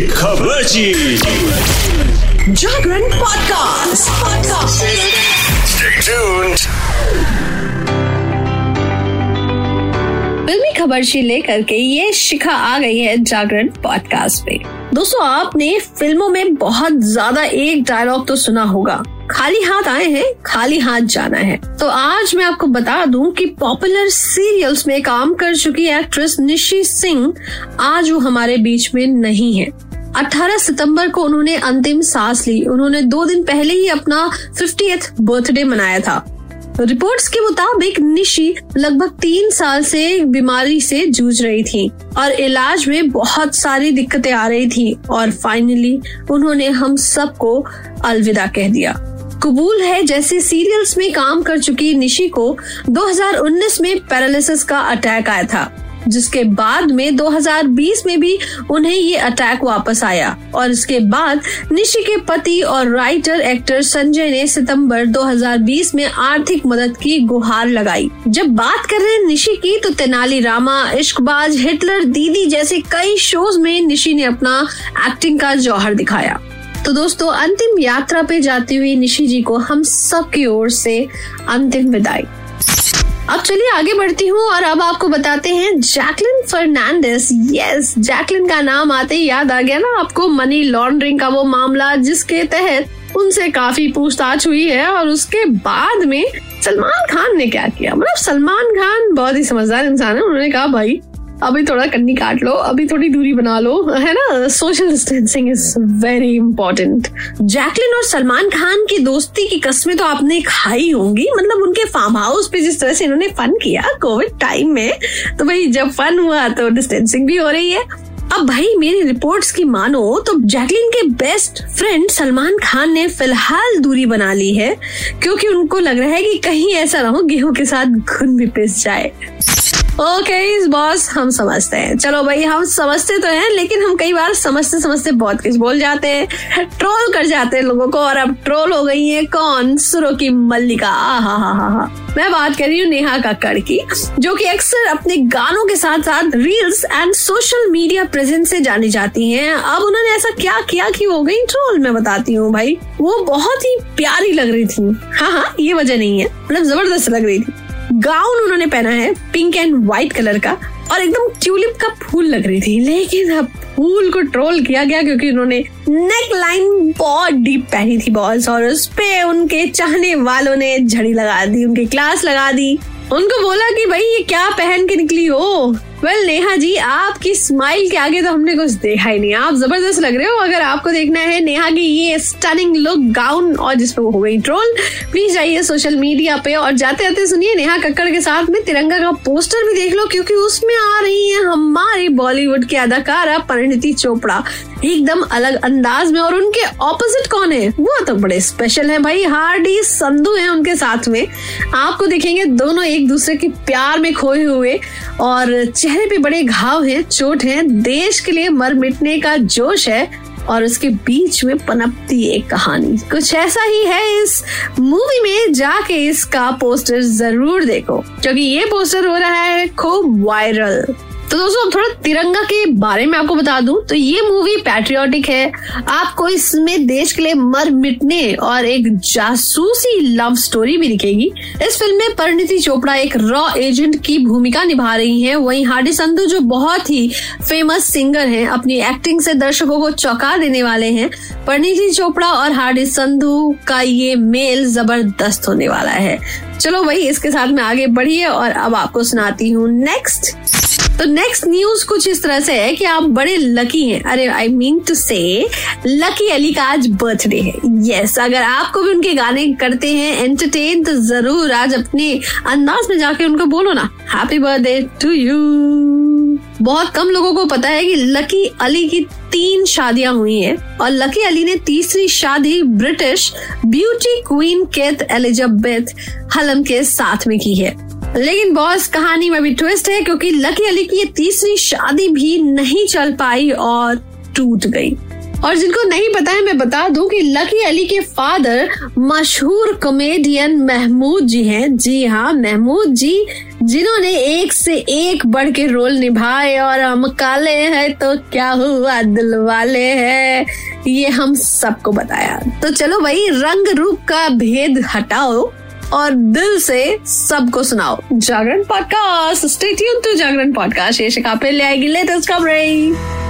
खबर जागरण podcast podcast फिल्मी खबर से लेकर के ये शिखा आ गई है जागरण पॉडकास्ट पे। दोस्तों, आपने फ़िल्मों में बहुत ज़्यादा एक डायलॉग तो सुना होगा। खाली हाथ आए हैं, खाली हाथ जाना है। तो आज मैं आपको बता दूँ कि पॉपुलर सीरियल्स में काम कर चुकी एक्ट्रेस निशी सिंह आज वो हमारे बीच में नहीं है। 18 सितंबर को उन्होंने अंतिम सांस ली। उन्होंने दो दिन पहले ही अपना फिफ्टी बर्थडे मनाया था। रिपोर्ट्स के मुताबिक निशी लगभग तीन साल से बीमारी से जूझ रही थी और इलाज में बहुत सारी दिक्कतें आ रही थी और फाइनली उन्होंने हम सबको अलविदा कह दिया। कबूल है, जैसे सीरियल्स में काम कर चुकी निशी को 2019 में पैरालिसिस का अटैक आया था। जिसके बाद में 2020 में भी उन्हें ये अटैक वापस आया। और इसके बाद निशी के पति और राइटर एक्टर संजय ने सितंबर 2020 में आर्थिक मदद की गुहार लगाई। जब बात कर रहे निशी की तो तेनाली रामा, इश्कबाज, हिटलर, दीदी जैसे कई शोज़ में निशी ने अपना एक्टिंग का जौहर दिखाया। तो दोस्तों, अंतिम यात्रा पे जाती हुई निशी जी को हम सब की ओर से अंतिम विदाई। अब चलिए आगे बढ़ती हूँ और अब आपको बताते हैं जैकलिन फर्नांडिस। यस जैकलिन का नाम आते ही याद आ गया ना आपको मनी लॉन्ड्रिंग का वो मामला, जिसके तहत उनसे काफ़ी पूछताछ हुई है और उसके बाद में सलमान खान ने क्या किया? मतलब सलमान खान बहुत ही समझदार इंसान है, उन्होंने कहा, भाई अभी थोड़ा कन्नी काट लो, अभी थोड़ी दूरी बना लो, है ना? Social distancing is very important Jacqueline और सलमान खान की दोस्ती की कस्में तो आपने खाई होंगी। मतलब उनके फार्म हाउस पे जिस तरह से इन्होंने फन किया कोविड टाइम में तो भाई जब फन हुआ तो डिस्टेंसिंग भी हो रही है। अब भाई मेरी रिपोर्ट्स की मानो तो जैकलिन के बेस्ट फ्रेंड सलमान खान ने फ़िलहाल दूरी बना ली है, क्योंकि उनको लग रहा है कि कहीं ऐसा ना हो गेहूँ के साथ घुन भी पिस जाए। ओके बॉस हम समझते हैं। चलो भाई, हम समझते तो हैं, लेकिन हम कई बार समझते समझते बहुत कुछ बोल जाते हैं। ट्रोल कर जाते हैं लोगों को, और अब ट्रोल हो गई है कौन? सुरो की मल्लिका। आ हा हा हा हा मैं बात कर रही हूँ नेहा कक्कड़ की, जो कि अक्सर अपने गानों के साथ साथ reels and social media presence से जानी जाती हैं। अब उन्होंने ऐसा क्या किया कि वो गई ट्रोल मैं बताती हूँ भाई। वो बहुत ही प्यारी लग रही थी। हाँ हाँ ये वजह नहीं है। मतलब ज़बरदस्त लग रही थी। गाउन उन्होंने पहना है पिंक एंड व्हाइट कलर का, और एकदम ट्यूलिप का फूल लग रही थी। लेकिन अब फूल को ट्रोल किया गया क्योंकि उन्होंने नेक लाइन बहुत डीप पहनी थी बॉल्स और उस पे उनके चाहने वालों ने झड़ी लगा दी, उनके क्लास लगा दी। उनको बोला कि भाई, ये क्या पहन के निकली हो? वेल well, नेहा जी आपकी स्माइल के आगे तो हमने कुछ देखा ही नहीं। आप ज़बरदस्त लग रहे हो। अगर आपको देखना है नेहा की ये स्टनिंग लुक गाउन और जिसपे वो हो गई ट्रोल प्लीज़ जाइए सोशल मीडिया पे और जाते जाते सुनिए नेहा कक्कड़ के साथ में तिरंगा का पोस्टर भी देख लो क्योंकि उसमें आ रही है हमारी बॉलीवुड की अदाकारा परिणति चोपड़ा। एकदम अलग अंदाज में और उनके ऑपोजिट कौन है? वो तो बड़े स्पेशल है भाई। हार्डी संधू है उनके साथ में। आपको देखेंगे दोनों एक दूसरे के प्यार में खोए हुए और चेहरे पे बड़े घाव हैं, चोट है। देश के लिए मर मिटने का जोश है और उसके बीच में पनपती एक कहानी। कुछ ऐसा ही है इस मूवी में जाके इसका पोस्टर ज़रूर देखो, क्योंकि ये पोस्टर हो रहा है खूब वायरल तो दोस्तों थोड़ा तिरंगा के बारे में आपको बता दूँ। तो ये मूवी पैट्रियोटिक है। आपको इसमें देश के लिए मर मिटने और एक जासूसी लव स्टोरी भी दिखेगी। इस फ़िल्म में परिणति चोपड़ा एक रॉ एजेंट की भूमिका निभा रही हैं। वहीं हार्डी संधू, जो बहुत ही फ़ेमस सिंगर हैं, अपनी एक्टिंग से दर्शकों को चौंका देने वाले हैं। परिणति चोपड़ा और हार्डी संधू का ये मेल ज़बरदस्त होने वाला है। चलो वही इसके साथ में आगे बढ़िए और अब आपको सुनाती हूँ। नेक्स्ट तो नेक्स्ट न्यूज़ कुछ इस तरह से है कि आप बड़े लकी हैं। अरे I mean to say lucky Ali का आज बर्थडे है। यस अगर आपको भी उनके गाने करते हैं एंटरटेन तो ज़रूर आज अपने अंदाज में जाके उनको बोलो ना। हैप्पी बर्थडे टू यू बहुत कम लोगों को पता है कि लकी अली की तीन शादियाँ हुई हैं और लकी अली ने तीसरी शादी British beauty queen Kate Elizabeth Hallam के साथ में की है। लेकिन बॉस कहानी में भी ट्विस्ट है क्योंकि लकी अली की ये तीसरी शादी भी नहीं चल पाई और टूट गई। और जिनको नहीं पता है, मैं बता दूँ कि लकी अली के फादर मशहूर कॉमेडियन महमूद जी हैं। जी हाँ महमूद जी, जिन्होंने एक से एक बढ़ के रोल निभाए और हम काले हैं तो क्या हुआ, दिल वाले हैं, ये हम सबको बताया। तो चलो भाई, रंग रूप का भेद हटाओ। और दिल से सबको सुनाओ। Jagran podcast stay tuned to Jagran podcast ये शिका फिर ले आएगी लेटेस्ट खबरें।